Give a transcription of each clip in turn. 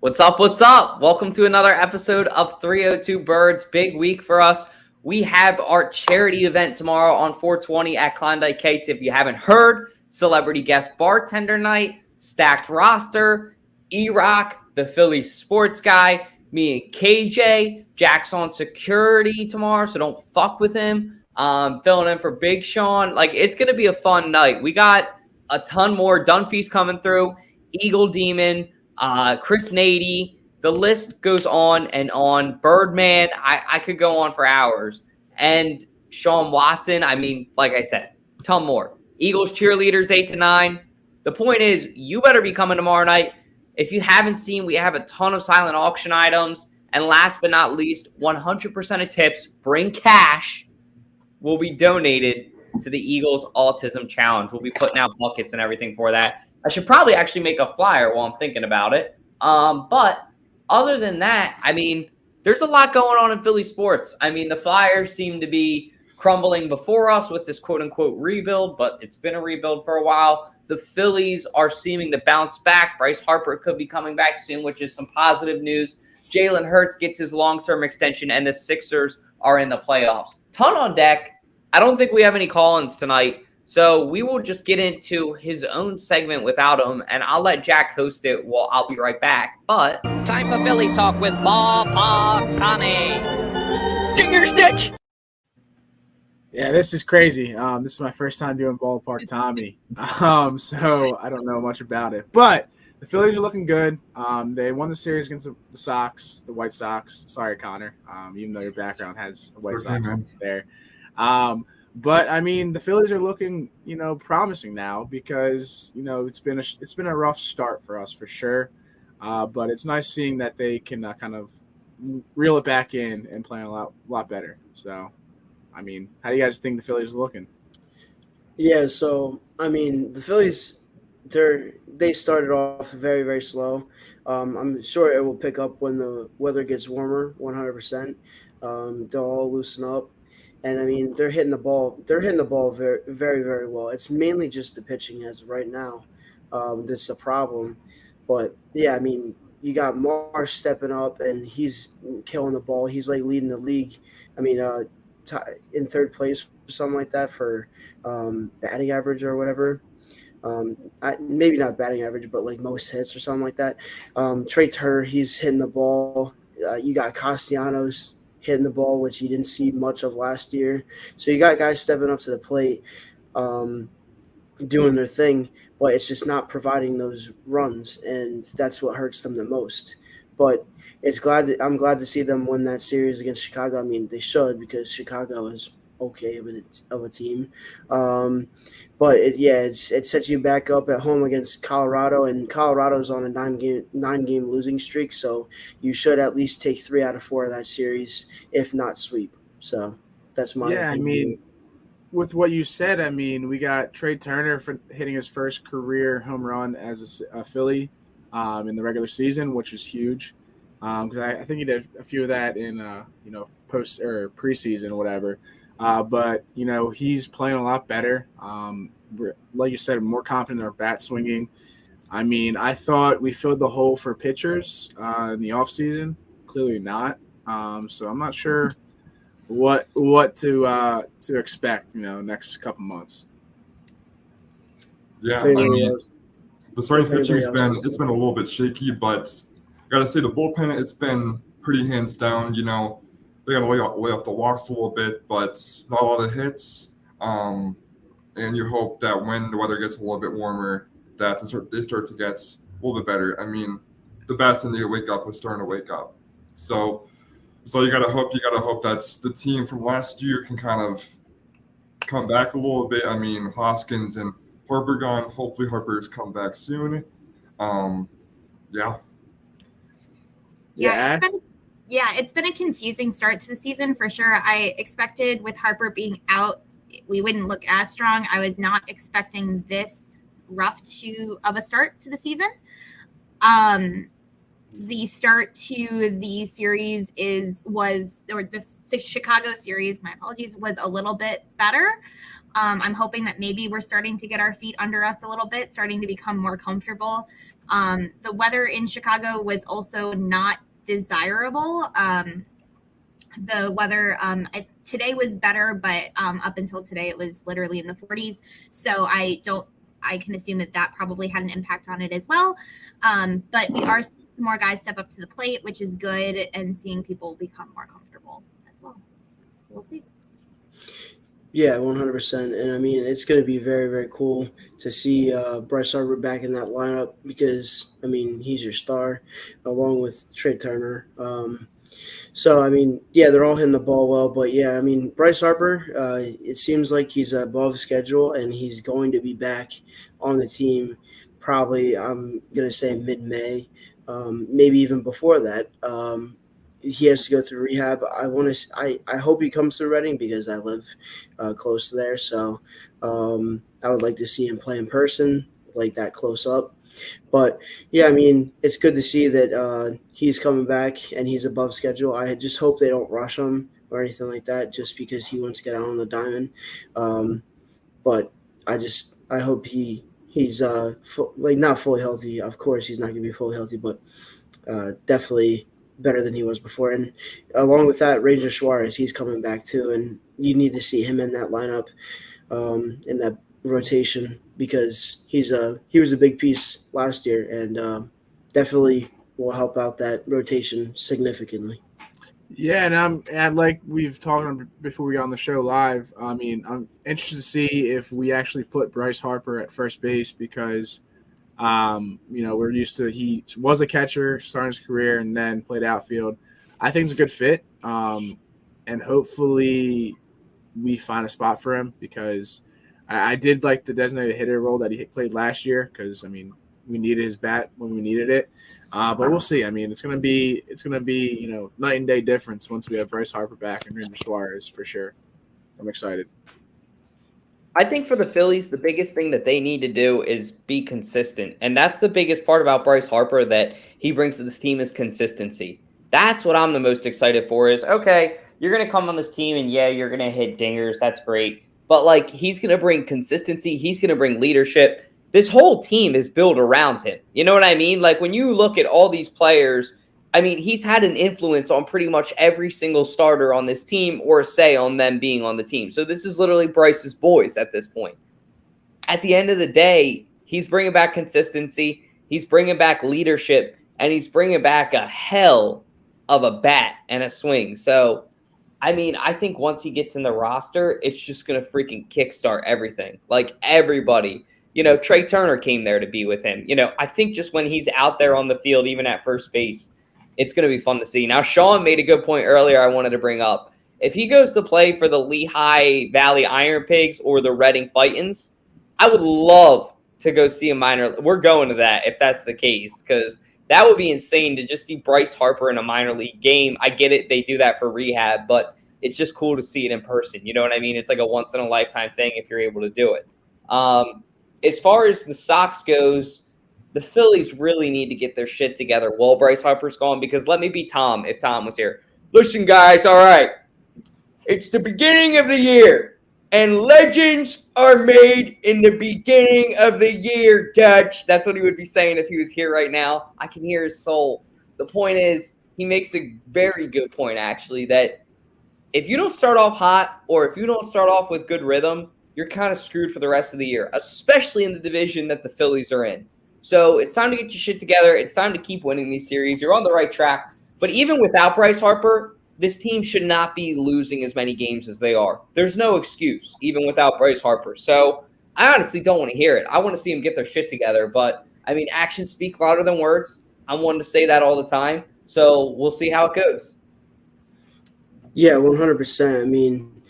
What's up? What's up? Welcome to another episode of 302 Birds. Big week for us. We have our charity event tomorrow on 420 at Klondike Kate's. If you haven't heard, celebrity guest bartender night, stacked roster, E Rock, the Philly sports guy, me and KJ. Jack's on security tomorrow, so don't fuck with him. Um, filling in for Big Sean. Like, it's going to be a fun night. We got a ton more Dunphy's coming through, Eagle Demon uh, Chris Nady. The list goes on and on. Birdman, I, I could go on for hours. And Sean Watson, I mean, like I said, ton more. Eagles cheerleaders, eight to nine. The point is, you better be coming tomorrow night. If you haven't seen, we have a ton of silent auction items. And last but not least, 100% of tips, bring cash, will be donated to the Eagles Autism Challenge. We'll be putting out buckets and everything for that. I should probably actually make a flyer while I'm thinking about it. Um, but other than that, I mean, there's a lot going on in Philly sports. I mean, the Flyers seem to be crumbling before us with this quote unquote rebuild, but it's been a rebuild for a while. The Phillies are seeming to bounce back. Bryce Harper could be coming back soon, which is some positive news. Jalen Hurts gets his long term extension, and the Sixers are in the playoffs. Ton on deck. I don't think we have any call ins tonight. So we will just get into his own segment without him, and I'll let Jack host it. Well, I'll be right back. But time for Phillies talk with Ballpark Tommy. Junior Stitch. Yeah, this is crazy. Um, this is my first time doing Ballpark Tommy, um, so I don't know much about it. But the Phillies are looking good. Um, they won the series against the, the Sox, the White Sox. Sorry, Connor. Um, even though your background has White Sox there. But I mean, the Phillies are looking, you know, promising now because you know it's been a it's been a rough start for us for sure. Uh, but it's nice seeing that they can uh, kind of reel it back in and play a lot lot better. So, I mean, how do you guys think the Phillies are looking? Yeah, so I mean, the Phillies they're they started off very very slow. Um, I'm sure it will pick up when the weather gets warmer. 100%. Um, they'll all loosen up and I mean they're hitting the ball. They're hitting the ball very, very, very well. It's mainly just the pitching as of right now. Um, that's the problem. But yeah, I mean you got Marsh stepping up and he's killing the ball. He's like leading the league. I mean, uh, in third place or something like that for um, batting average or whatever. Um, I, maybe not batting average, but like most hits or something like that. Um, Trea Turner, he's hitting the ball. Uh, you got Castellanos hitting the ball, which you didn't see much of last year. So you got guys stepping up to the plate, um, doing their thing, but it's just not providing those runs, and that's what hurts them the most. But it's glad that I'm glad to see them win that series against Chicago. I mean, they should because Chicago is okay of a, of a team. Um, but it, yeah, it's, it sets you back up at home against Colorado, and Colorado's on a nine game nine game losing streak, so you should at least take three out of four of that series, if not sweep. So that's my yeah. Opinion. I mean, with what you said, I mean, we got Trea Turner for hitting his first career home run as a, a Philly um, in the regular season, which is huge. Because um, I, I, think he did a few of that in uh, you know post or preseason or whatever. Uh, but you know he's playing a lot better. Um, like you said, more confident in our bat swinging. I mean, I thought we filled the hole for pitchers uh, in the offseason. Clearly not. Um, so I'm not sure what what to uh, to expect. You know, next couple months. Yeah, I mean, the starting pitching's been it's been a little bit shaky, but I gotta say the bullpen it's been pretty hands down. You know, they got to lay off, off the walks a little bit, but not a lot of hits. Um, and you hope that when the weather gets a little bit warmer, that they start, they start to get a little bit better. I mean, the best in the wake up was starting to wake up. So, so you gotta hope you gotta hope that the team from last year can kind of come back a little bit. I mean, Hoskins and Harper gone. Hopefully, Harper's come back soon. Um, yeah. Yeah, yeah yeah, it's been a confusing start to the season for sure. I expected with Harper being out, we wouldn't look as strong. I was not expecting this rough to of a start to the season. Um, the start to the series is was or the Chicago series, my apologies, was a little bit better. Um, I'm hoping that maybe we're starting to get our feet under us a little bit, starting to become more comfortable. Um, the weather in Chicago was also not desirable. Um, the weather um, I, today was better, but um, up until today it was literally in the 40s. So I don't. I can assume that that probably had an impact on it as well. Um, but we are seeing some more guys step up to the plate, which is good, and seeing people become more comfortable as well. So we'll see. Yeah, one hundred percent. And I mean, it's going to be very, very cool to see uh, Bryce Harper back in that lineup because I mean, he's your star, along with Trea Turner. Um, so I mean, yeah, they're all hitting the ball well, but yeah, I mean, Bryce Harper. Uh, it seems like he's above schedule, and he's going to be back on the team. Probably, I'm gonna say mid-May, um, maybe even before that. Um, he has to go through rehab. I want to. I, I hope he comes through Reading because I live uh, close to there. So um, I would like to see him play in person, like that close up. But yeah, I mean, it's good to see that uh, he's coming back and he's above schedule. I just hope they don't rush him or anything like that, just because he wants to get out on the diamond. Um, but I just I hope he he's uh like not fully healthy. Of course, he's not going to be fully healthy, but uh, definitely better than he was before. And along with that, Ranger Suarez, he's coming back too, and you need to see him in that lineup, um, in that rotation because he's a he was a big piece last year and uh, definitely will help out that rotation significantly. Yeah, and I'm and like we've talked on before we got on the show live. I mean, I'm interested to see if we actually put Bryce Harper at first base because um, you know, we're used to he was a catcher, starting his career, and then played outfield. I think it's a good fit, um, and hopefully we find a spot for him because I, I did like the designated hitter role that he played last year because I mean we needed his bat when we needed it. Uh, but we'll see. I mean, it's gonna be it's gonna be you know night and day difference once we have Bryce Harper back and Ranger Suarez for sure. I'm excited. I think for the Phillies, the biggest thing that they need to do is be consistent. And that's the biggest part about Bryce Harper that he brings to this team is consistency. That's what I'm the most excited for is okay, you're going to come on this team and yeah, you're going to hit dingers. That's great. But like he's going to bring consistency, he's going to bring leadership. This whole team is built around him. You know what I mean? Like when you look at all these players I mean, he's had an influence on pretty much every single starter on this team or a say on them being on the team. So this is literally Bryce's boys at this point. At the end of the day, he's bringing back consistency, he's bringing back leadership, and he's bringing back a hell of a bat and a swing. So, I mean, I think once he gets in the roster, it's just going to freaking kickstart everything. Like everybody. You know, Trea Turner came there to be with him. You know, I think just when he's out there on the field, even at first base, it's going to be fun to see. Now, Sean made a good point earlier I wanted to bring up. If he goes to play for the Lehigh Valley Iron Pigs or the Reading Fightins, I would love to go see a minor. We're going to that if that's the case because that would be insane to just see Bryce Harper in a minor league game. I get it; they do that for rehab, but it's just cool to see it in person. You know what I mean? It's like a once in a lifetime thing if you're able to do it. Um, as far as the Sox goes, the Phillies really need to get their shit together while Bryce Harper's gone. Because let me be Tom if Tom was here. Listen, guys, all right. It's the beginning of the year, and legends are made in the beginning of the year, Dutch. That's what he would be saying if he was here right now. I can hear his soul. The point is, he makes a very good point, actually, that if you don't start off hot or if you don't start off with good rhythm, you're kind of screwed for the rest of the year, especially in the division that the Phillies are in. So it's time to get your shit together. It's time to keep winning these series. You're on the right track. But even without Bryce Harper, this team should not be losing as many games as they are. There's no excuse, even without Bryce Harper. So I honestly don't want to hear it. I want to see them get their shit together. But I mean, actions speak louder than words. I'm one to say that all the time. So we'll see how it goes. Yeah, 100%. I mean,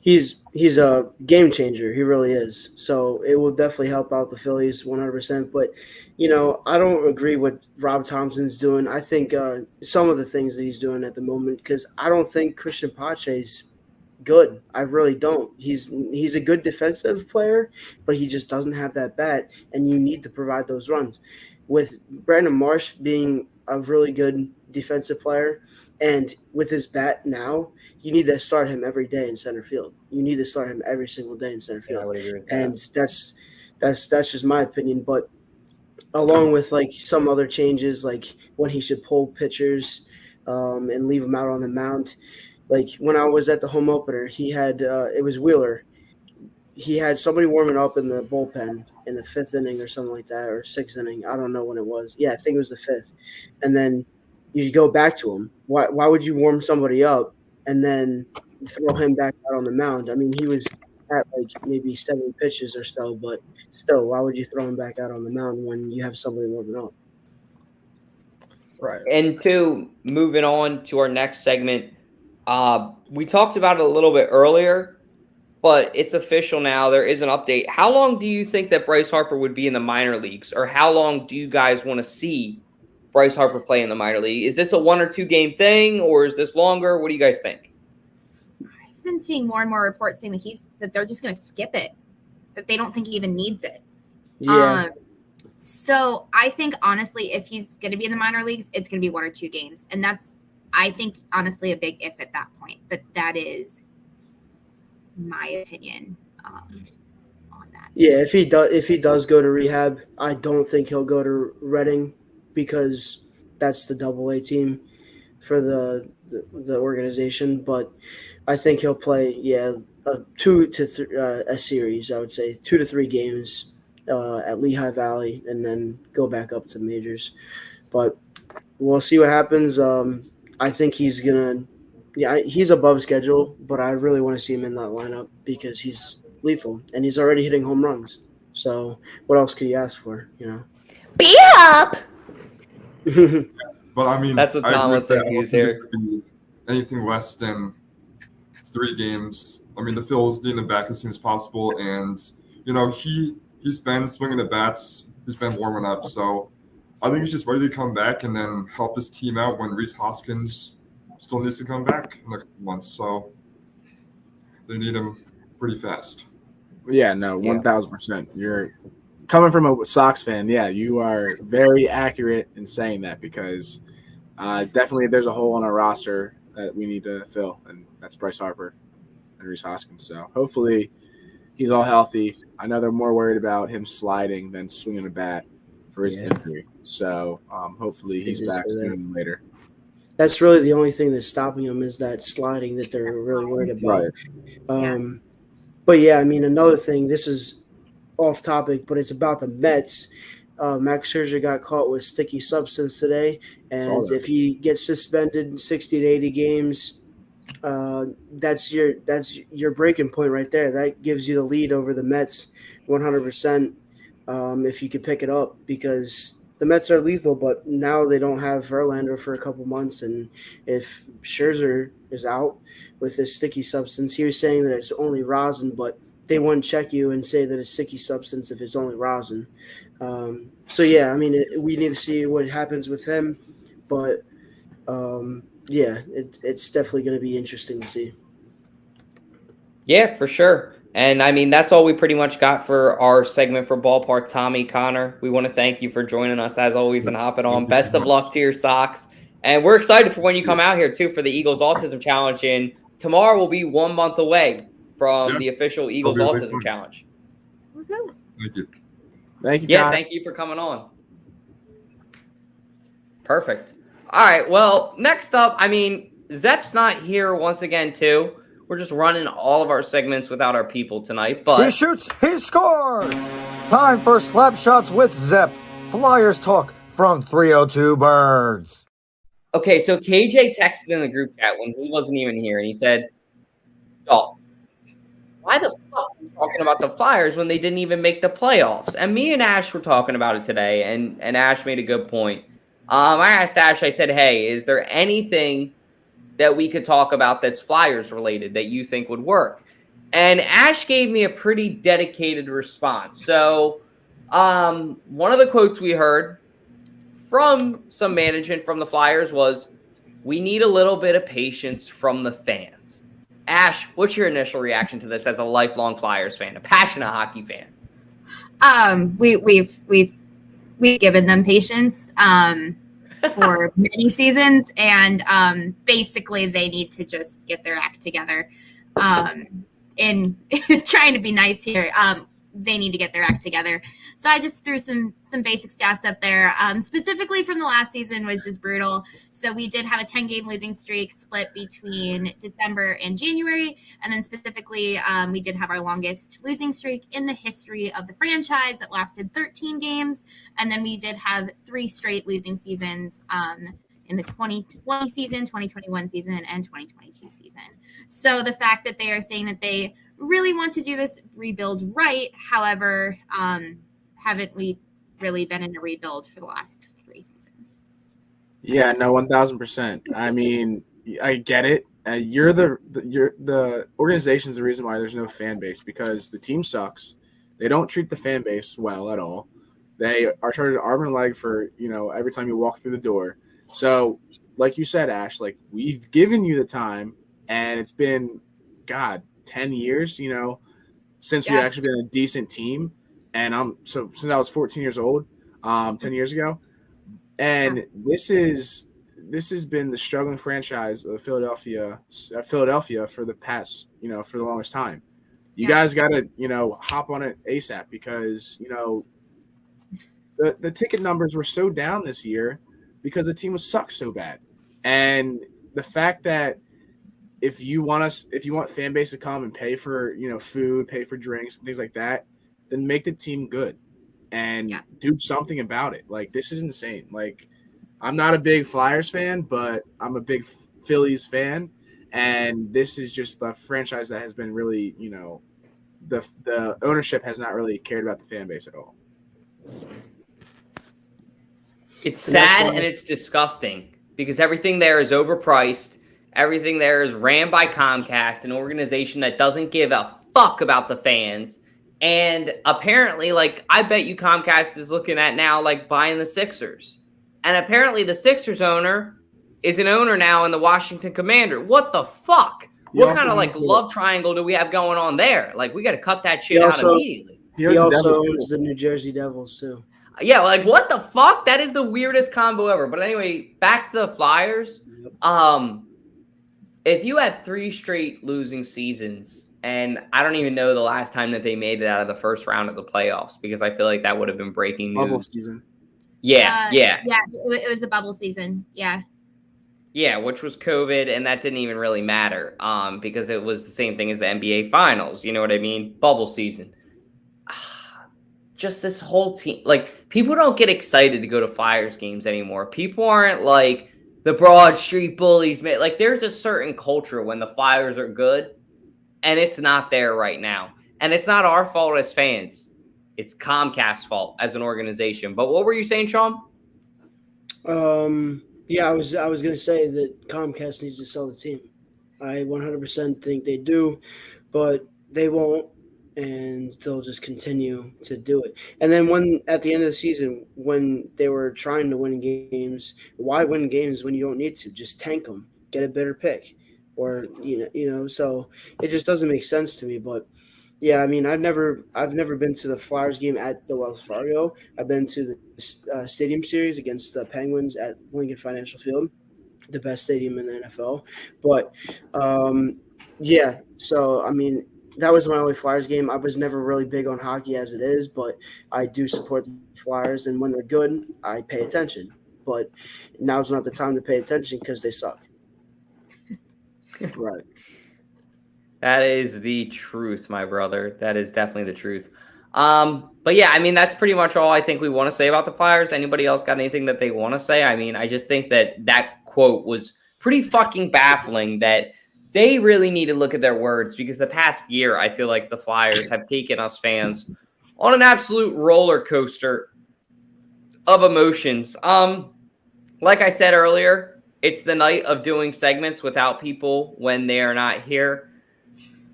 he's he's a game changer. He really is. So it will definitely help out the Phillies 100%. But, you know, I don't agree with Rob Thomson's doing. I think uh, some of the things that he's doing at the moment, because I don't think Cristian Pache's good. I really don't. He's he's a good defensive player, but he just doesn't have that bat, and you need to provide those runs. With Brandon Marsh being a really good defensive player. And with his bat now, you need to start him every day in center field. You need to start him every single day in center field. Yeah, that. And that's that's that's just my opinion. But along with like some other changes, like when he should pull pitchers um, and leave them out on the mound. Like when I was at the home opener, he had uh, it was Wheeler. He had somebody warming up in the bullpen in the fifth inning or something like that, or sixth inning. I don't know when it was. Yeah, I think it was the fifth. And then you go back to him. Why why would you warm somebody up and then throw him back out on the mound? I mean, he was at like maybe seven pitches or so, but still, why would you throw him back out on the mound when you have somebody warming up? Right. And to moving on to our next segment, uh, we talked about it a little bit earlier, but it's official now. There is an update. How long do you think that Bryce Harper would be in the minor leagues, or how long do you guys want to see Bryce Harper play in the minor league? Is this a one or two game thing, or is this longer? What do you guys think? I've been seeing more and more reports saying that he's that they're just going to skip it, that they don't think he even needs it. Yeah. Um, so I think honestly, if he's going to be in the minor leagues, it's going to be one or two games, and that's I think honestly a big if at that point. But that is my opinion um, on that. Yeah, if he does if he does go to rehab, I don't think he'll go to Reading because that's the double A team for the, the, the organization. But I think he'll play, yeah, a two to th- uh, a series. I would say two to three games uh, at Lehigh Valley, and then go back up to majors. But we'll see what happens. Um, I think he's gonna, yeah, he's above schedule, but I really want to see him in that lineup because he's lethal and he's already hitting home runs. So what else could you ask for? You know. Be up. But I mean, that's what Tom would say. He's here. Anything less than three games. I mean, the Phil's getting him back as soon as possible, and you know he he's been swinging the bats. He's been warming up, so I think he's just ready to come back and then help this team out when Rhys Hoskins still needs to come back in a couple months. So they need him pretty fast. Yeah, no, one thousand percent. You're coming from a Sox fan. Yeah, you are very accurate in saying that because uh, definitely there's a hole on our roster that we need to fill, and that's Bryce Harper and Rhys Hoskins. So hopefully he's all healthy. I know they're more worried about him sliding than swinging a bat for his yeah. injury. So um, hopefully he's back sooner than later. That's really the only thing that's stopping him is that sliding that they're really worried about. Right. Um, but yeah, I mean, another thing. This is off topic, but it's about the Mets. Uh, Max Scherzer got caught with sticky substance today, and if he gets suspended 60 to 80 games, uh, that's your that's your breaking point right there. That gives you the lead over the Mets 100. Um, percent If you could pick it up, because the Mets are lethal, but now they don't have Verlander for a couple months, and if Scherzer is out with this sticky substance, he was saying that it's only rosin, but they wouldn't check you and say that it's sticky substance if it's only rosin. Um, so yeah, I mean, it, we need to see what happens with him, but um, yeah, it, it's definitely going to be interesting to see. Yeah, for sure. And I mean, that's all we pretty much got for our segment for Ballpark Tommy Connor. We want to thank you for joining us as always and hopping on. Best of luck to your Sox. And we're excited for when you come out here too for the Eagles Autism Challenge. And tomorrow will be one month away from yeah. the official Eagles Autism Challenge. Thank you. Thank you. Yeah, Tom. thank you for coming on. Perfect. All right. Well, next up, I mean, Zep's not here once again, too. We're just running all of our segments without our people tonight, but he shoots, he scores. Time for slap shots with Zep. Flyers talk from 302 Birds. Okay, so KJ texted in the group chat when he wasn't even here, and he said, "Oh, why the fuck are you talking about the Flyers when they didn't even make the playoffs? And me and Ash were talking about it today, and, and Ash made a good point. Um, I asked Ash, I said, hey, is there anything that we could talk about that's Flyers related that you think would work? And Ash gave me a pretty dedicated response. So, um, one of the quotes we heard from some management from the Flyers was, we need a little bit of patience from the fans. Ash, what's your initial reaction to this as a lifelong Flyers fan, a passionate hockey fan? Um, we, we've we've we've given them patience. Um, for many seasons, and um, basically they need to just get their act together. Um, in trying to be nice here, um, they need to get their act together. So I just threw some some basic stats up there. Um, specifically from the last season was just brutal. So we did have a 10 game losing streak split between December and January, and then specifically um, we did have our longest losing streak in the history of the franchise that lasted 13 games, and then we did have three straight losing seasons. Um, in the 2020 season, 2021 season, and 2022 season. So the fact that they are saying that they really want to do this rebuild right. However, um, haven't we really been in a rebuild for the last three seasons? Yeah, no, one thousand percent. I mean, I get it. Uh, you're the, the you're the organization's the reason why there's no fan base because the team sucks. They don't treat the fan base well at all. They are charged arm and leg for you know every time you walk through the door. So, like you said, Ash, like we've given you the time, and it's been, God, 10 years, you know, since yeah. we've actually been a decent team. And I'm so since I was 14 years old, um, 10 years ago. And yeah. this is this has been the struggling franchise of Philadelphia, uh, Philadelphia for the past, you know, for the longest time. You yeah. guys got to, you know, hop on it ASAP because, you know, the, the ticket numbers were so down this year because the team was sucked so bad. And the fact that if you want us if you want fan base to come and pay for you know food pay for drinks things like that then make the team good and yeah. do something about it. Like this is insane. Like i'm not a big flyers fan but i'm a big phillies fan. And this is just the franchise that has been really you know the the ownership has not really cared about the fan base at all. It's sad and it's disgusting because everything there is overpriced Everything there is ran by Comcast, an organization that doesn't give a fuck about the fans. And apparently, like, I bet you Comcast is looking at now, like, buying the Sixers. And apparently, the Sixers owner is an owner now in the Washington Commander. What the fuck? He what kind of like love triangle do we have going on there? Like, we got to cut that shit also, out immediately. He also owns the New Jersey Devils, too. Yeah, like, what the fuck? That is the weirdest combo ever. But anyway, back to the Flyers. Um, if you had three straight losing seasons, and I don't even know the last time that they made it out of the first round of the playoffs because I feel like that would have been breaking news. Bubble season. Yeah, uh, yeah, yeah. It was the bubble season. Yeah. Yeah, which was COVID, and that didn't even really matter um, because it was the same thing as the NBA Finals. You know what I mean? Bubble season. Just this whole team, like people don't get excited to go to Flyers games anymore. People aren't like the Broad Street Bullies. Like there's a certain culture when the Flyers are good, and it's not there right now. And it's not our fault as fans. It's Comcast's fault as an organization. But what were you saying, Sean? Um, yeah, I was I was gonna say that Comcast needs to sell the team. I 100% think they do, but they won't and they'll just continue to do it. And then when at the end of the season, when they were trying to win games, why win games when you don't need to? Just tank them, get a better pick, or you know, you know. So it just doesn't make sense to me. But yeah, I mean, I've never, I've never been to the Flyers game at the Wells Fargo. I've been to the uh, Stadium Series against the Penguins at Lincoln Financial Field, the best stadium in the NFL. But um, yeah, so I mean, that was my only Flyers game. I was never really big on hockey as it is, but I do support the Flyers, and when they're good, I pay attention. But now's not the time to pay attention because they suck. right. That is the truth, my brother. That is definitely the truth. Um, but yeah, I mean, that's pretty much all I think we want to say about the Flyers. Anybody else got anything that they want to say? I mean, I just think that that quote was pretty fucking baffling that they really need to look at their words because the past year, I feel like the Flyers have taken us fans on an absolute roller coaster of emotions. Um, like I said earlier, it's the night of doing segments without people when they are not here.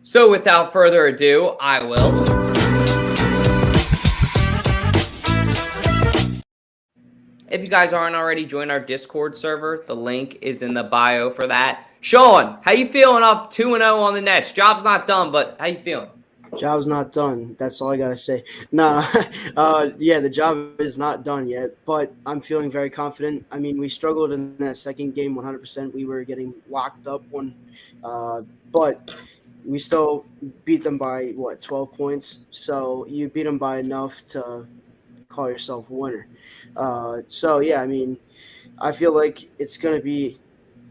So, without further ado, I will. If you guys aren't already, join our Discord server. The link is in the bio for that. Sean, how you feeling up 2 and 0 on the Nets? Job's not done, but how you feeling? Job's not done. That's all I gotta say. Nah, uh, yeah, the job is not done yet, but I'm feeling very confident. I mean, we struggled in that second game 100%. We were getting locked up one, uh, but we still beat them by what 12 points. So you beat them by enough to call yourself a winner. Uh, so yeah, I mean, I feel like it's gonna be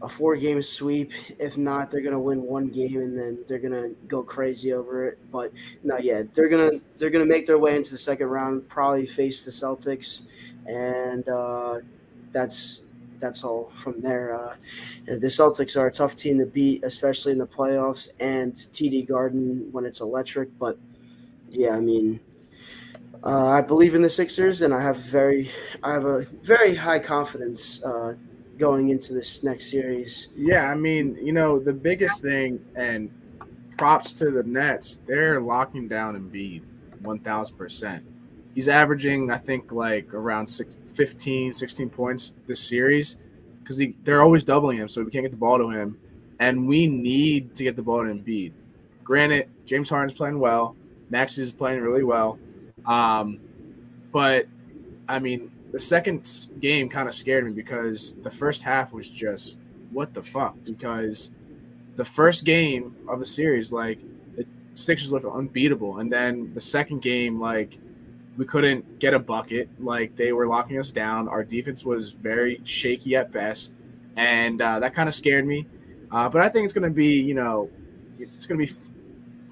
a four game sweep. If not, they're gonna win one game and then they're gonna go crazy over it. But no, yeah, they're gonna they're gonna make their way into the second round. Probably face the Celtics, and uh, that's that's all from there. Uh, the Celtics are a tough team to beat, especially in the playoffs and TD Garden when it's electric. But yeah, I mean. Uh, I believe in the Sixers, and I have very, I have a very high confidence uh, going into this next series. Yeah, I mean, you know, the biggest thing, and props to the Nets, they're locking down Embiid 1,000%. He's averaging, I think, like around six, 15, 16 points this series because they're always doubling him, so we can't get the ball to him. And we need to get the ball to Embiid. Granted, James Harden's playing well, Max is playing really well. Um, but, I mean, the second game kind of scared me because the first half was just what the fuck? Because the first game of the series like the Sixers looked unbeatable and then the second game like we couldn't get a bucket. Like they were locking us down. Our defense was very shaky at best and uh, that kind of scared me. Uh, but I think it's going to be you know it's going to be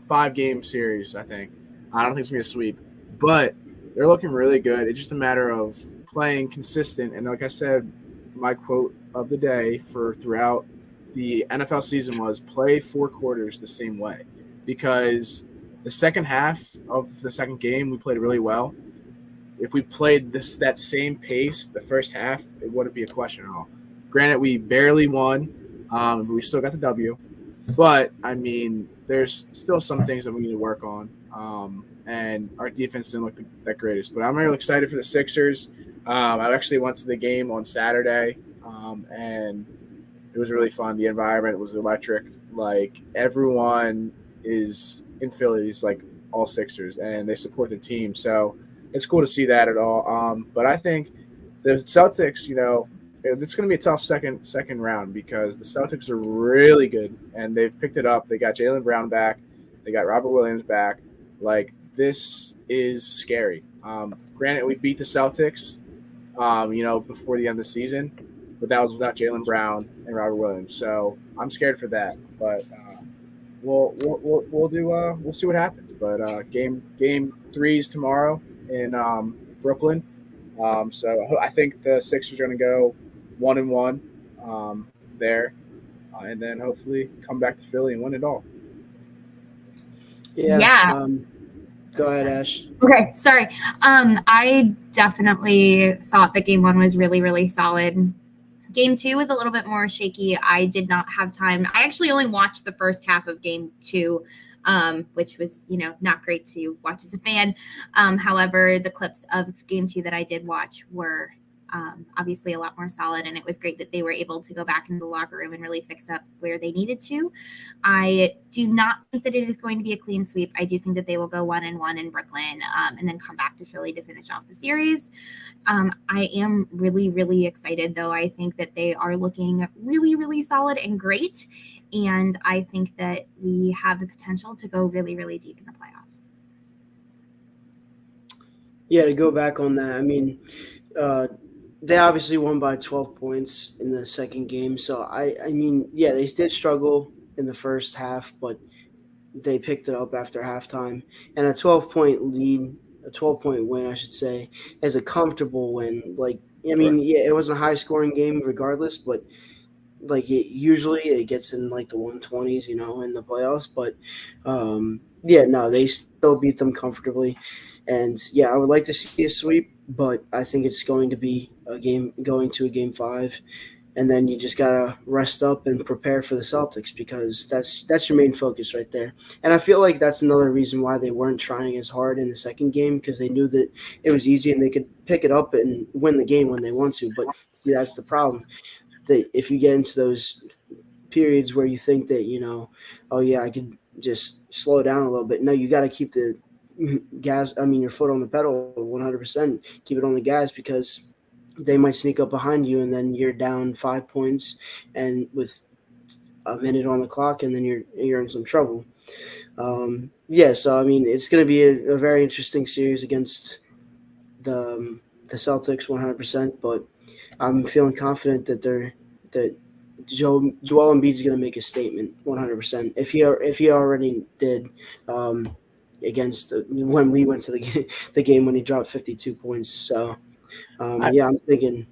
five game series I think. I don't think it's going to be a sweep but they're looking really good. It's just a matter of playing consistent. And like I said, my quote of the day for throughout the NFL season was play four quarters the same way because the second half of the second game we played really well. If we played this that same pace the first half, it wouldn't be a question at all. Granted, we barely won, um, we still got the W. But I mean, there's still some things that we need to work on. Um, and our defense didn't look that greatest. But I'm really excited for the Sixers. Um, I actually went to the game on Saturday, um, and it was really fun. The environment was electric. Like everyone is in Philly is like all Sixers, and they support the team. So it's cool to see that at all. Um, but I think the Celtics, you know, it's going to be a tough second second round because the Celtics are really good, and they've picked it up. They got Jaylen Brown back, they got Robert Williams back. Like this is scary. Um, granted, we beat the Celtics um, you know, before the end of the season. But that was without Jaylen Brown and Robert Williams. So I'm scared for that. But uh, we'll, we'll, we'll, we'll do uh, we'll see what happens. But uh, game game threes tomorrow in um, Brooklyn. Um, so I think the Sixers are going to go one and one um, there, uh, and then hopefully come back to Philly and win it all. Yeah. Yeah. Um, go ahead, Ash. Okay, sorry. Um, I definitely thought that game one was really, really solid. Game two was a little bit more shaky. I did not have time. I actually only watched the first half of game two, um, which was, you know, not great to watch as a fan. Um, however, the clips of game two that I did watch were um, obviously a lot more solid. And it was great that they were able to go back into the locker room and really fix up where they needed to. I do not think that it is going to be a clean sweep. I do think that they will go one and one in Brooklyn um, and then come back to Philly to finish off the series. Um, I am really, really excited, though. I think that they are looking really, really solid and great. And I think that we have the potential to go really, really deep in the playoffs. Yeah, to go back on that, I mean, uh, they obviously won by 12 points in the second game. So I, I mean, yeah, they did struggle in the first half, but they picked it up after halftime. And a 12 point lead, a 12 point win, I should say, is a comfortable win. Like, I mean, yeah, it was a high scoring game regardless, but like it usually it gets in like the 120s, you know, in the playoffs. But um, yeah, no, they still beat them comfortably. And yeah, I would like to see a sweep but I think it's going to be a game going to a game five, and then you just gotta rest up and prepare for the Celtics because that's that's your main focus right there. And I feel like that's another reason why they weren't trying as hard in the second game because they knew that it was easy and they could pick it up and win the game when they want to. But see, that's the problem. That if you get into those periods where you think that you know, oh yeah, I could just slow down a little bit. No, you got to keep the gas. I mean, your foot on the pedal, one hundred percent. Keep it on the gas because they might sneak up behind you, and then you're down five points, and with a minute on the clock, and then you're you're in some trouble. Um, yeah, so I mean, it's going to be a, a, very interesting series against the um, the Celtics, one hundred percent. But I'm feeling confident that they're that Joe Joel Embiid is going to make a statement, one hundred percent. If he if he already did. Um, against when we went to the the game when he dropped 52 points. So, um, I, yeah, I'm thinking,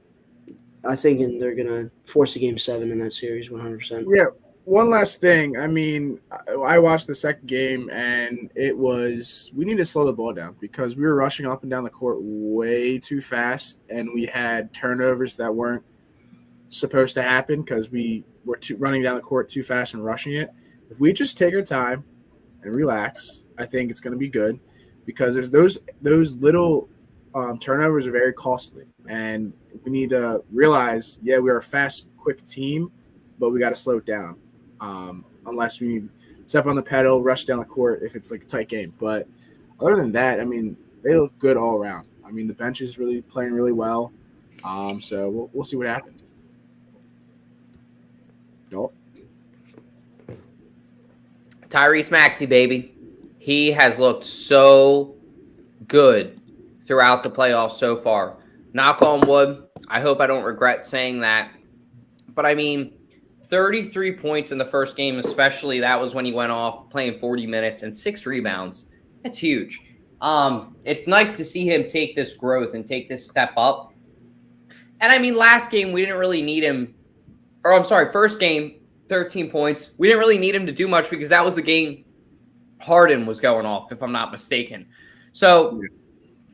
I thinking they're gonna force a game seven in that series, 100. percent Yeah. One last thing. I mean, I watched the second game and it was we need to slow the ball down because we were rushing up and down the court way too fast and we had turnovers that weren't supposed to happen because we were too, running down the court too fast and rushing it. If we just take our time and relax, I think it's going to be good because there's those those little um, turnovers are very costly, and we need to realize, yeah, we are a fast, quick team, but we got to slow it down. Um, unless we step on the pedal, rush down the court if it's like a tight game. But other than that, I mean, they look good all around. I mean, the bench is really playing really well. Um, so we'll, we'll see what happens. Nope. Tyrese Maxey, baby. He has looked so good throughout the playoffs so far. Knock on wood. I hope I don't regret saying that. But I mean, 33 points in the first game, especially that was when he went off playing 40 minutes and six rebounds. That's huge. Um, it's nice to see him take this growth and take this step up. And I mean, last game we didn't really need him, or I'm sorry, first game 13 points. We didn't really need him to do much because that was the game Harden was going off, if I'm not mistaken. So,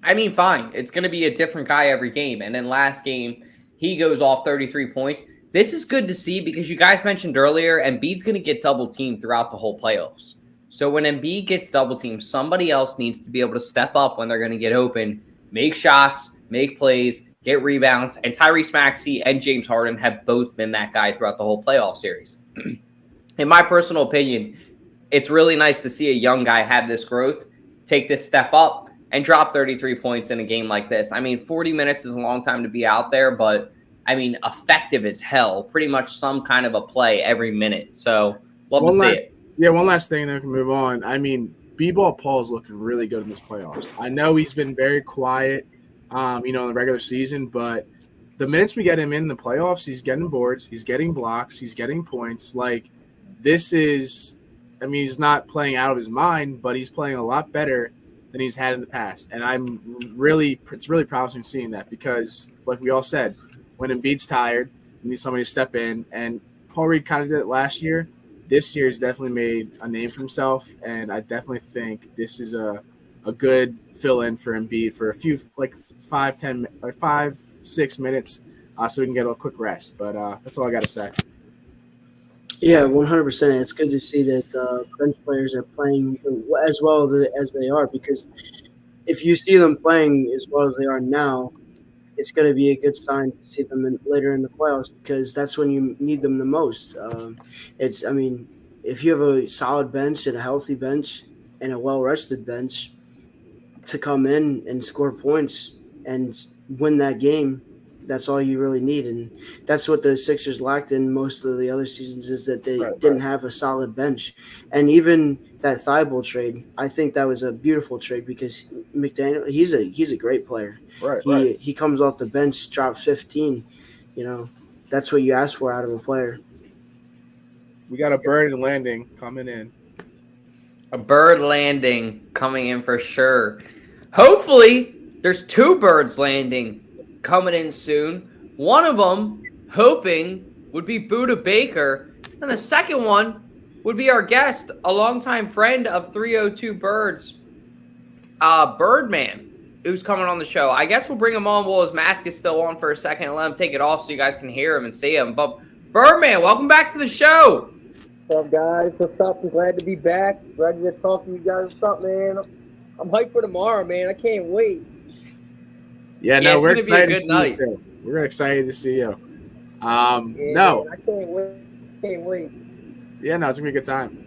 I mean, fine. It's going to be a different guy every game. And then last game, he goes off 33 points. This is good to see because you guys mentioned earlier, Embiid's going to get double teamed throughout the whole playoffs. So when Embiid gets double teamed, somebody else needs to be able to step up when they're going to get open, make shots, make plays, get rebounds. And Tyrese Maxey and James Harden have both been that guy throughout the whole playoff series. in my personal opinion, it's really nice to see a young guy have this growth, take this step up, and drop 33 points in a game like this. I mean, 40 minutes is a long time to be out there, but I mean, effective as hell. Pretty much some kind of a play every minute. So love one to last, see it. Yeah, one last thing, and then we can move on. I mean, B-ball Paul is looking really good in this playoffs. I know he's been very quiet, um, you know, in the regular season, but the minutes we get him in the playoffs, he's getting boards, he's getting blocks, he's getting points. Like this is, I mean, he's not playing out of his mind, but he's playing a lot better than he's had in the past. And I'm really, it's really promising seeing that because, like we all said, when Embiid's tired, you need somebody to step in. And Paul Reed kind of did it last year. This year, he's definitely made a name for himself, and I definitely think this is a a good fill in for Embiid for a few like five, ten, like five, six minutes, uh, so we can get a quick rest. But uh, that's all I got to say. Yeah, one hundred percent. It's good to see that uh, bench players are playing as well as they are because if you see them playing as well as they are now, it's going to be a good sign to see them in, later in the playoffs because that's when you need them the most. Um, it's, I mean, if you have a solid bench and a healthy bench and a well rested bench, to come in and score points and win that game. That's all you really need, and that's what the Sixers lacked in most of the other seasons is that they right, didn't right. have a solid bench, and even that Thybulle trade, I think that was a beautiful trade because McDaniel, he's a he's a great player. Right, he right. he comes off the bench, drops fifteen. You know, that's what you ask for out of a player. We got a bird landing coming in. A bird landing coming in for sure. Hopefully, there's two birds landing coming in soon. One of them, hoping, would be Budda Baker. And the second one would be our guest, a longtime friend of 302 Birds, uh, Birdman, who's coming on the show. I guess we'll bring him on while his mask is still on for a second and let him take it off so you guys can hear him and see him. But Birdman, welcome back to the show. What's up, guys? What's up? I'm glad to be back. Glad to talk to you guys. What's up, man? I'm hyped for tomorrow, man. I can't wait. Yeah, no, yeah, we're excited to see night. you. We're excited to see you. Um, yeah, no, man, I can't wait. Can't wait. Yeah, no, it's gonna be a good time.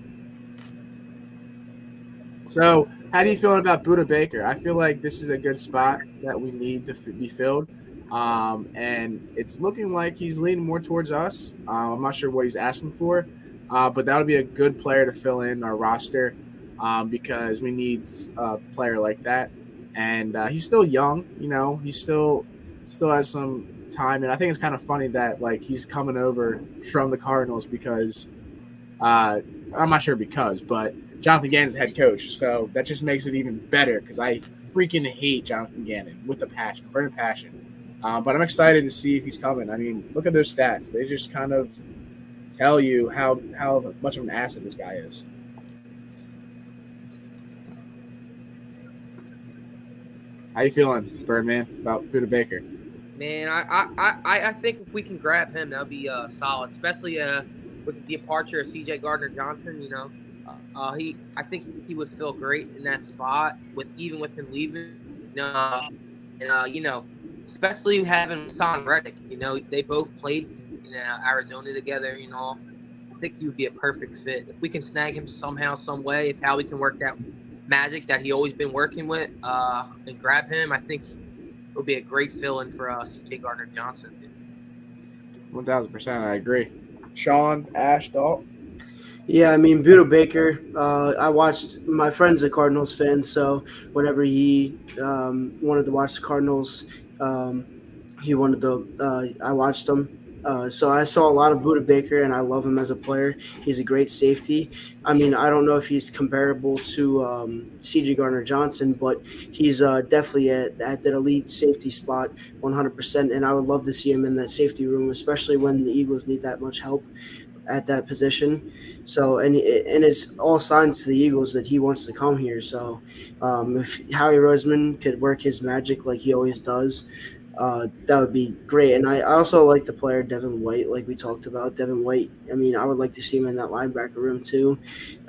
So, how do you feel about Budda Baker? I feel like this is a good spot that we need to f- be filled. Um, and it's looking like he's leaning more towards us. Uh, I'm not sure what he's asking for, uh, but that would be a good player to fill in our roster um, because we need a player like that. And uh, he's still young, you know. He still still has some time, and I think it's kind of funny that like he's coming over from the Cardinals because uh, I'm not sure because, but Jonathan Gannon's head coach, so that just makes it even better because I freaking hate Jonathan Gannon with a passion, burning passion. Uh, but I'm excited to see if he's coming. I mean, look at those stats; they just kind of tell you how how much of an asset this guy is. How you feeling, Birdman, about Budda Baker? Man, I, I, I, I think if we can grab him, that'll be uh, solid, especially uh, with the departure of C.J. Gardner Johnson. You know, uh, he I think he would feel great in that spot with even with him leaving. Uh, and uh, you know, especially having Son Reddick. You know, they both played in uh, Arizona together. You know, I think he would be a perfect fit if we can snag him somehow, some way. If how we can work that magic that he always been working with uh, and grab him, I think it would be a great fill-in for us, uh, J. Gardner Johnson. One thousand percent, I agree. Sean Ash Dalt. Yeah, I mean, Budda Baker. Uh, I watched my friend's a Cardinals fan, so whenever he um, wanted to watch the Cardinals, um, he wanted to. Uh, I watched him. Uh, so I saw a lot of Budda Baker, and I love him as a player. He's a great safety. I mean, I don't know if he's comparable to um, C.J. Gardner Johnson, but he's uh, definitely at, at that elite safety spot, 100%. And I would love to see him in that safety room, especially when the Eagles need that much help at that position. So, and and it's all signs to the Eagles that he wants to come here. So, um, if Howie Roseman could work his magic like he always does, uh, that would be great. And I also like the player Devin White, like we talked about. Devin White, I mean, I would like to see him in that linebacker room too.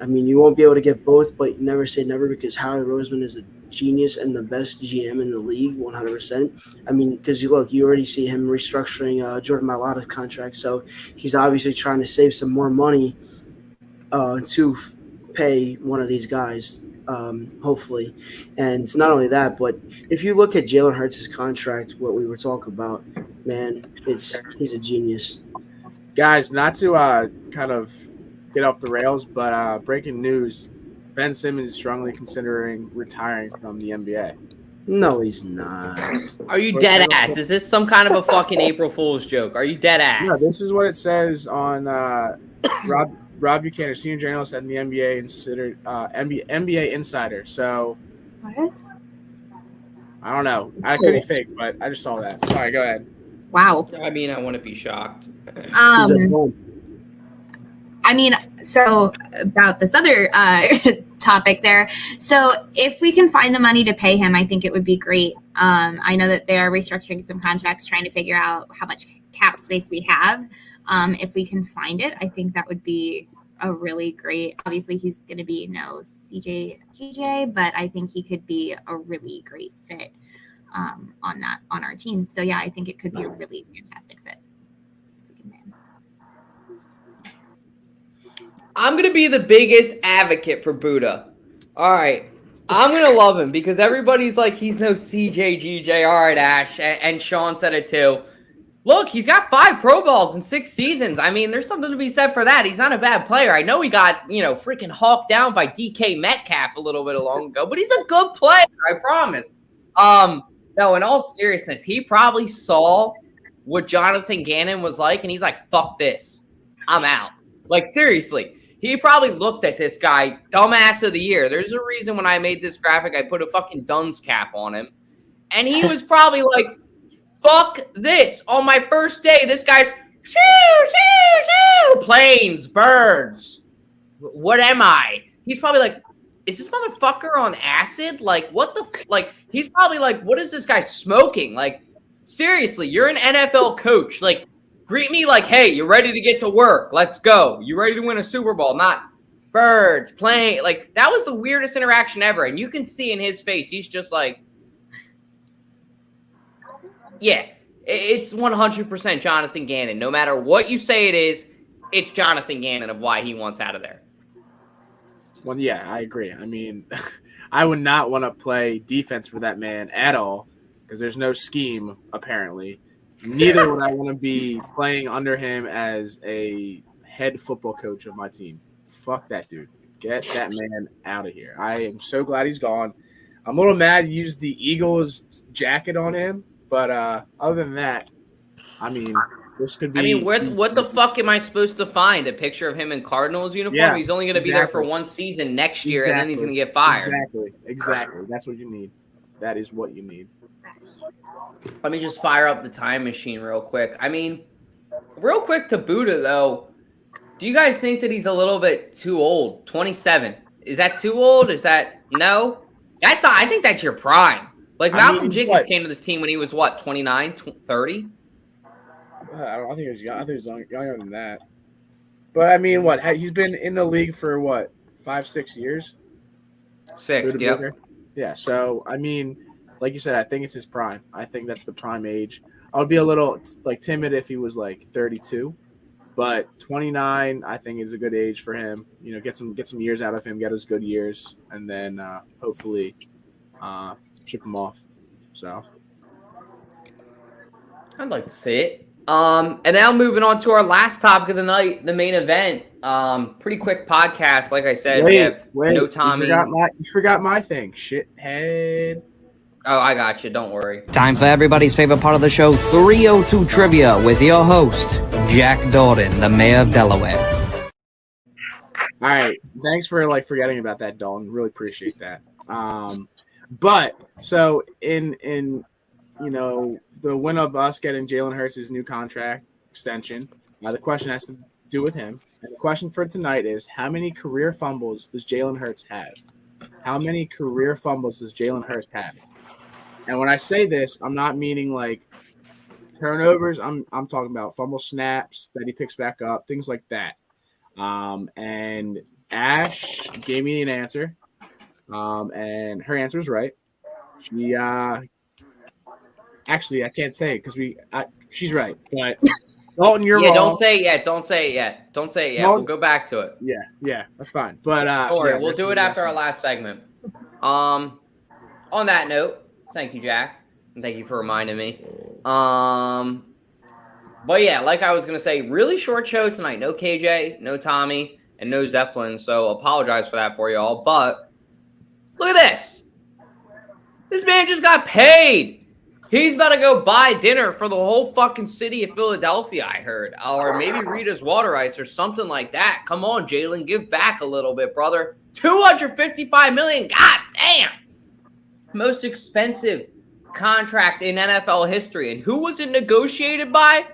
I mean, you won't be able to get both, but never say never because Howie Roseman is a genius and the best GM in the league, 100%. I mean, because you look, you already see him restructuring uh, Jordan Mailata's contract, so he's obviously trying to save some more money uh, to f- pay one of these guys um, hopefully. And not only that, but if you look at Jalen Hurts' contract, what we were talking about, man, it's he's a genius. Guys, not to uh, kind of get off the rails, but uh, breaking news: Ben Simmons is strongly considering retiring from the NBA. No, he's not. Are you dead ass? Is this some kind of a fucking April Fool's joke? Are you dead ass? No, this is what it says on uh, Rob Rob Buchanan, senior journalist at the NBA considered uh, NBA, NBA Insider. So What? I don't know. I could be fake, but I just saw that. Sorry, go ahead. Wow. I mean, I want to be shocked. Um. I mean, so about this other uh, topic there. So if we can find the money to pay him, I think it would be great. Um, I know that they are restructuring some contracts, trying to figure out how much cap space we have. Um, if we can find it, I think that would be a really great. Obviously, he's going to be no CJ GJ, but I think he could be a really great fit um, on that on our team. So yeah, I think it could be a really fantastic fit. I'm gonna be the biggest advocate for Budda. All right. I'm gonna love him because everybody's like he's no CJGJ. All right, Ash, and, and Sean said it too. Look, he's got five Pro Bowls in six seasons. I mean, there's something to be said for that. He's not a bad player. I know he got, you know, freaking hawked down by DK Metcalf a little bit long ago, but he's a good player, I promise. Um, no, in all seriousness, he probably saw what Jonathan Gannon was like, and he's like, fuck this. I'm out. Like, seriously. He probably looked at this guy, dumbass of the year. There's a reason when I made this graphic, I put a fucking Dunce cap on him. And he was probably like, fuck this. On my first day, this guy's shoo, shoo, shoo, planes, birds. What am I? He's probably like, is this motherfucker on acid? Like, what the, f-? like, he's probably like, what is this guy smoking? Like, seriously, you're an NFL coach. Like, greet me like, hey, you're ready to get to work. Let's go. You ready to win a Super Bowl? Not birds, playing. Like, that was the weirdest interaction ever. And you can see in his face, he's just like, yeah, it's 100% Jonathan Gannon. No matter what you say it is, it's Jonathan Gannon of why he wants out of there. Well, yeah, I agree. I mean, I would not want to play defense for that man at all because there's no scheme apparently. Neither would I want to be playing under him as a head football coach of my team. Fuck that dude. Get that man out of here. I am so glad he's gone. I'm a little mad he used the Eagles jacket on him, but uh, other than that, I mean, this could be. I mean, what what the fuck am I supposed to find? A picture of him in Cardinals uniform? Yeah, he's only going to be there for one season next year, and then he's going to get fired. Exactly. Exactly. That's what you need. That is what you need. Let me just fire up the time machine real quick. I mean, real quick to Budda though. Do you guys think that he's a little bit too old? 27. Is that too old? Is that no? That's I think that's your prime. Like I Malcolm mean, Jenkins what? came to this team when he was what, 29, 30? Uh, I don't I think he was young. I think he was younger than that. But I mean, what? He's been in the league for what? Five, six years. Six, yep. Yeah. So I mean, like you said, I think it's his prime. I think that's the prime age. I would be a little like timid if he was like 32, but 29, I think is a good age for him. You know, get some get some years out of him, get his good years, and then uh, hopefully uh, ship him off. So I'd like to see it. Um, and now moving on to our last topic of the night, the main event. Um, pretty quick podcast. Like I said, we have no Tommy. You forgot my, you forgot my thing, shithead. Oh, I got you. Don't worry. Time for everybody's favorite part of the show 302 Trivia with your host, Jack Dalton, the mayor of Delaware. All right. Thanks for like forgetting about that, Dalton. Really appreciate that. Um, but so in in you know the win of us getting Jalen Hurts' new contract extension, uh, the question has to do with him. And the question for tonight is: How many career fumbles does Jalen Hurts have? How many career fumbles does Jalen Hurts have? And when I say this, I'm not meaning like turnovers. I'm I'm talking about fumble snaps that he picks back up, things like that. Um, and Ash gave me an answer, um, and her answer was right. She uh, actually I can't say it because we I, she's right, but Dalton, you're yeah, wrong. don't say it yet. Don't say it yet. Don't say it yet. No. We'll go back to it. Yeah, yeah, that's fine. But uh, Don't worry, yeah, we'll do it after our last segment. Um, on that note, thank you, Jack, and thank you for reminding me. Um, but yeah, like I was gonna say, really short show tonight. No KJ, no Tommy, and no Zeppelin. So apologize for that for y'all. But look at this. This man just got paid. He's about to go buy dinner for the whole fucking city of Philadelphia, I heard. Or maybe Rita's Water Ice or something like that. Come on, Jalen, give back a little bit, brother. 255 million. God damn. Most expensive contract in NFL history. And who was it negotiated by?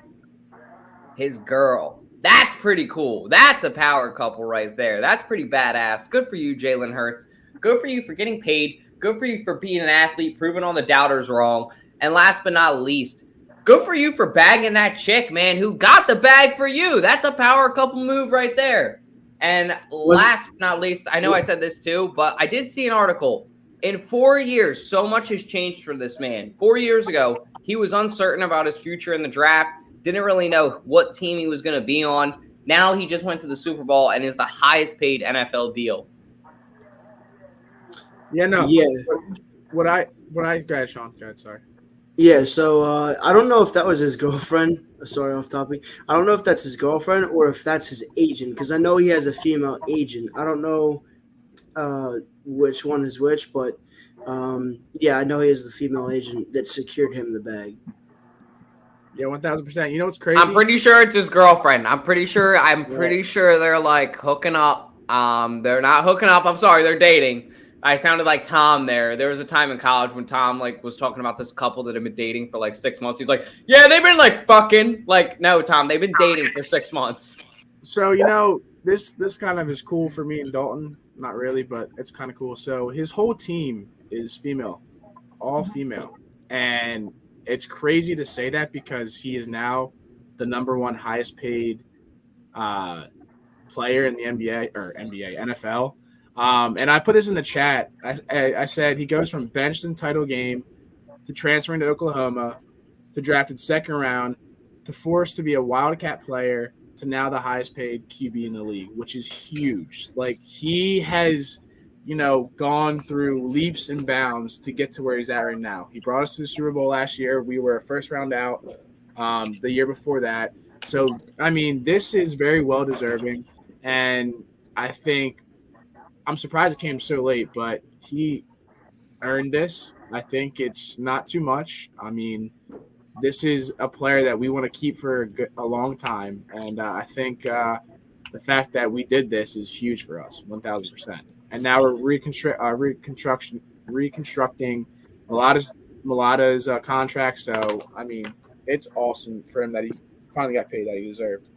His girl. That's pretty cool. That's a power couple right there. That's pretty badass. Good for you, Jalen Hurts. Good for you for getting paid. Good for you for being an athlete, proving all the doubters wrong. And last but not least, good for you for bagging that chick, man, who got the bag for you. That's a power couple move right there. And last but not least, I know I said this too, but I did see an article. In four years, so much has changed for this man. Four years ago, he was uncertain about his future in the draft, didn't really know what team he was going to be on. Now he just went to the Super Bowl and is the highest paid NFL deal. Yeah, no. Yeah. What I what I got, ahead, Sean. Go ahead, sorry. Yeah, so uh, I don't know if that was his girlfriend. Sorry, off topic. I don't know if that's his girlfriend or if that's his agent because I know he has a female agent. I don't know uh, which one is which, but um, yeah, I know he has the female agent that secured him the bag. Yeah, one thousand percent. You know what's crazy? I'm pretty sure it's his girlfriend. I'm pretty sure. I'm pretty sure they're like hooking up. Um, they're not hooking up. I'm sorry, they're dating. I sounded like Tom there. There was a time in college when Tom like was talking about this couple that had been dating for like six months. He's like, "Yeah, they've been like fucking." Like, no, Tom, they've been dating for six months. So you know this this kind of is cool for me and Dalton. Not really, but it's kind of cool. So his whole team is female, all female, and it's crazy to say that because he is now the number one highest paid uh, player in the NBA or NBA NFL. Um, and I put this in the chat. I, I, I said he goes from benched in title game to transferring to Oklahoma to drafted second round to forced to be a Wildcat player to now the highest paid QB in the league, which is huge. Like he has, you know, gone through leaps and bounds to get to where he's at right now. He brought us to the Super Bowl last year. We were a first round out um, the year before that. So I mean, this is very well deserving, and I think I'm surprised it came so late, but he earned this. I think it's not too much. I mean, this is a player that we want to keep for a, good, a long time, and uh, I think uh, the fact that we did this is huge for us, one thousand percent. And now we're reconstru- uh, reconstruction reconstructing Mailata's Mailata's uh, contract. So I mean, it's awesome for him that he finally got paid that he deserved.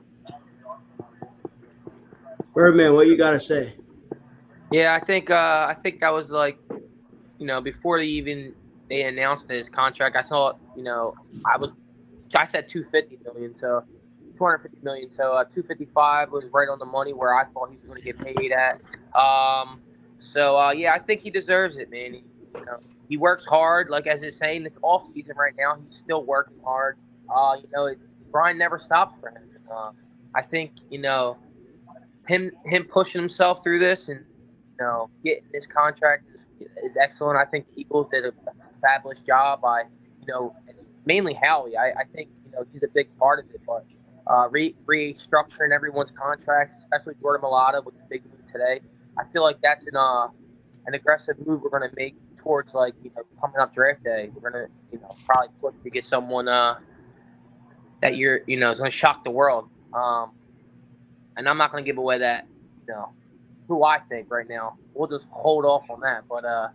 Birdman, what you got to say? Yeah, I think uh, I think that was like, you know, before they even they announced his contract, I saw, you know, I was, I said 250 million, so 250 million, so uh, 255 was right on the money where I thought he was going to get paid at. Um, so uh, yeah, I think he deserves it, man. He, you know, he works hard, like as it's saying, this off season right now, he's still working hard. Uh, you know, it, Brian never stops for him. Uh, I think you know him him pushing himself through this and know getting this contract is, is excellent. I think the Eagles did a, fabulous job by you know mainly Howie. I, I think you know he's a big part of it, but uh, re restructuring everyone's contracts, especially Jordan Mailata with the big move today. I feel like that's an uh, an aggressive move we're going to make towards like you know coming up draft day. We're going to you know probably look to get someone uh, that you're you know is going to shock the world. Um, and I'm not going to give away that you know who I think right now. We'll just hold off on that. But uh,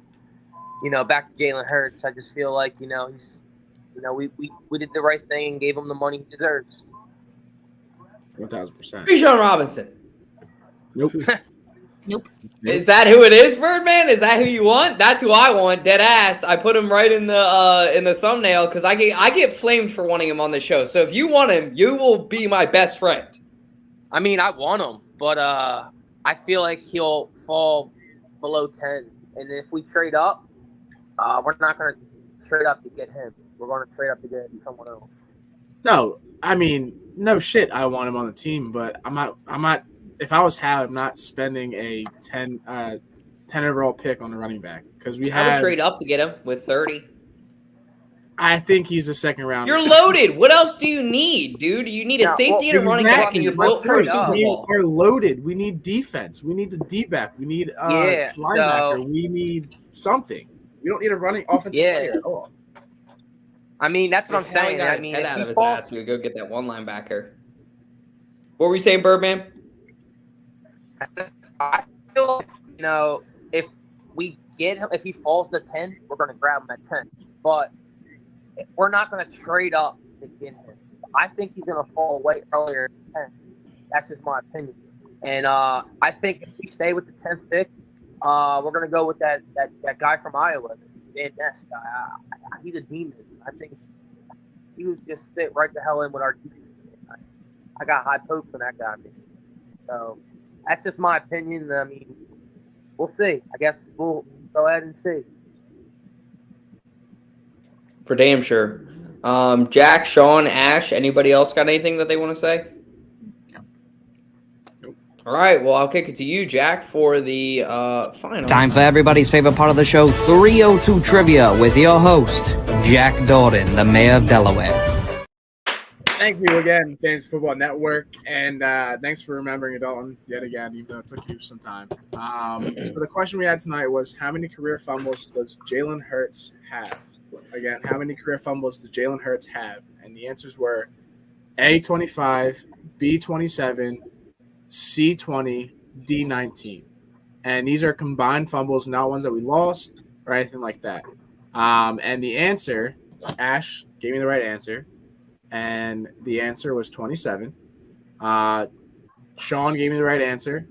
you know, back to Jalen Hurts, I just feel like you know he's you know we, we we did the right thing and gave him the money he deserves. One thousand percent. Bijan Robinson. Nope. Nope. Is that who it is, Birdman? Is that who you want? That's who I want. Dead ass. I put him right in the uh, in the thumbnail because I get I get flamed for wanting him on the show. So if you want him, you will be my best friend. I mean, I want him, but uh, I feel like he'll fall below ten. And if we trade up, uh, we're not going to trade up to get him. We're going to trade up to get someone else. No, I mean, no shit. I want him on the team, but I'm not. I'm not. If I was Hal, I'm not spending a 10, uh, 10 overall pick on a running back because we I would have. trade up to get him with 30. I think he's a second round. You're loaded. What else do you need, dude? You need a Yeah, safety and a running back, and you're built a First, Super We're loaded. We need defense. We need the D back. We need uh, Yeah, linebacker. so- we need something. We don't need a running offensive Yeah. player at all. I mean, that's what I'm If Howie saying. I his mean, head out he of his falls- ass, he would go get that one linebacker. What were you saying, Birdman? I feel like, you know, if we get him, if he falls to 10, we're going to grab him at 10. But we're not going to trade up to get him. I think he's going to fall way earlier than 10. That's just my opinion. And uh, I think if we stay with the 10th pick, uh, we're going to go with that, that, that guy from Iowa, Van Ness guy. I, I, he's a demon. I think he would just fit right the hell in with our defense. I, I got high hopes for that guy, man. So that's just my opinion. I mean, we'll see. I guess we'll go ahead and see. For damn sure. Um, Jack, Sean, Ash, anybody else got anything that they want to say? All right, well, I'll kick it to you, Jack, for the uh, final. Time for everybody's favorite part of the show, 302 Trivia, with your host, Jack Dorden, the mayor of Delaware. Thank you again, Fantasy Football Network, and uh, thanks for remembering it, Dalton yet again, even though it took you some time. Um, so the question we had tonight was, how many career fumbles does Jalen Hurts have? Again, how many career fumbles does Jalen Hurts have? And the answers were A twenty five, B twenty seven, C twenty, D nineteen, and these are combined fumbles, not ones that we lost or anything like that. Um, and the answer, Ash gave me the right answer and the answer was 27. Uh, Sean gave me the right answer,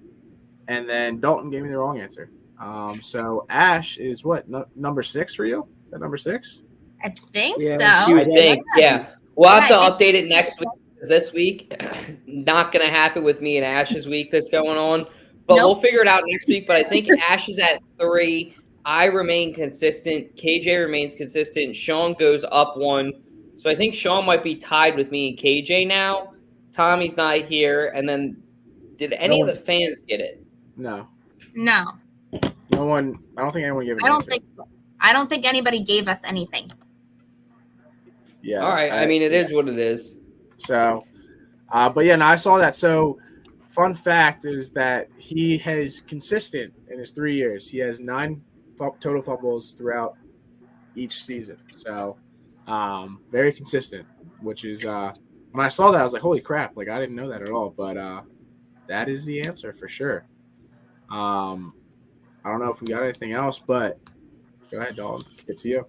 and then Dalton gave me the wrong answer. Um, so Ash is what no, number six for you? Is that number six? I think Yeah, so. I think, yeah. We'll have to update it next week. This week, not going to happen with me and Ash's week that's going on, but we'll figure it out next week. But I think Ash is at three. I remain consistent. KJ remains consistent. Sean goes up one. So I think Sean might be tied with me and KJ now Tommy's not here, and then did any No of the fans get it? No, No, no one. I don't think anyone gave. An I don't answer. think so. I don't think anybody gave us anything. Yeah. All right. I, mean, it is what it is. So, uh, but yeah, no, I saw that. So, fun fact is that he has consistent in his three years. He has nine fu- total fumbles throughout each season. So, um, very consistent. Which is uh, when I saw that, I was like, "Holy crap!" Like I didn't know that at all. But uh, that is the answer for sure. Um, I don't know if we got anything else, but go ahead, dog. It's you.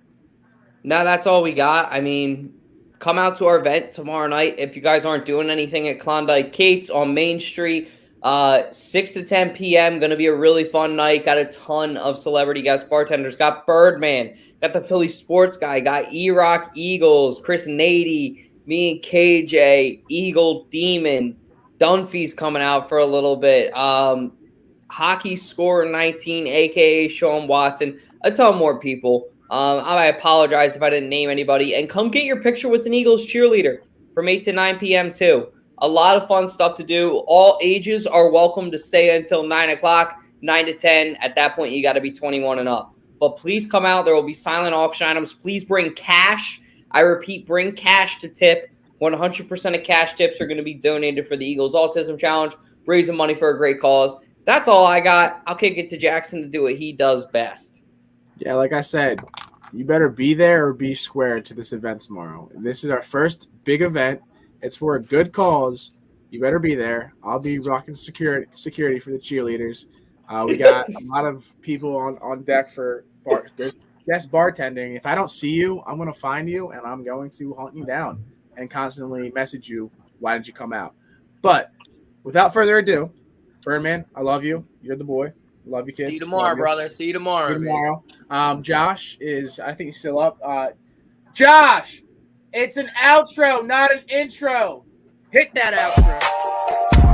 No, that's all we got. I mean, come out to our event tomorrow night if you guys aren't doing anything at Klondike Kate's on Main Street. Uh, 6 to 10 p.m. Going to be a really fun night. Got a ton of celebrity guest bartenders. Got Birdman. Got the Philly sports guy. Got E Rock Eagles. Chris Nady. Me and KJ. Eagle Demon. Dunphy's coming out for a little bit. Um, hockey scorer 19, aka Sean Watson. A ton more people. Um, I apologize if I didn't name anybody. And come get your picture with an Eagles cheerleader from 8 to 9 p.m. too. A lot of fun stuff to do. All ages are welcome to stay until 9 o'clock, 9 to 10. At that point, you got to be 21 and up. But please come out. There will be silent auction items. Please bring cash. I repeat, bring cash to tip. 100% of cash tips are going to be donated for the Eagles Autism Challenge, raising money for a great cause. That's all I got. I'll kick it to Jackson to do what he does best. Yeah, like I said, you better be there or be square to this event tomorrow. This is our first big event. It's for a good cause. You better be there. I'll be rocking security security for the cheerleaders. Uh, we got a lot of people on, on deck for bar, guest bartending. If I don't see you, I'm going to find you and I'm going to hunt you down and constantly message you. Why didn't you come out? But without further ado, Birdman, I love you. You're the boy. Love you, kid. See you tomorrow, Love you. brother. See you tomorrow. See you tomorrow. Um, Josh is, I think he's still up. Uh, Josh, it's an outro, not an intro. Hit that outro.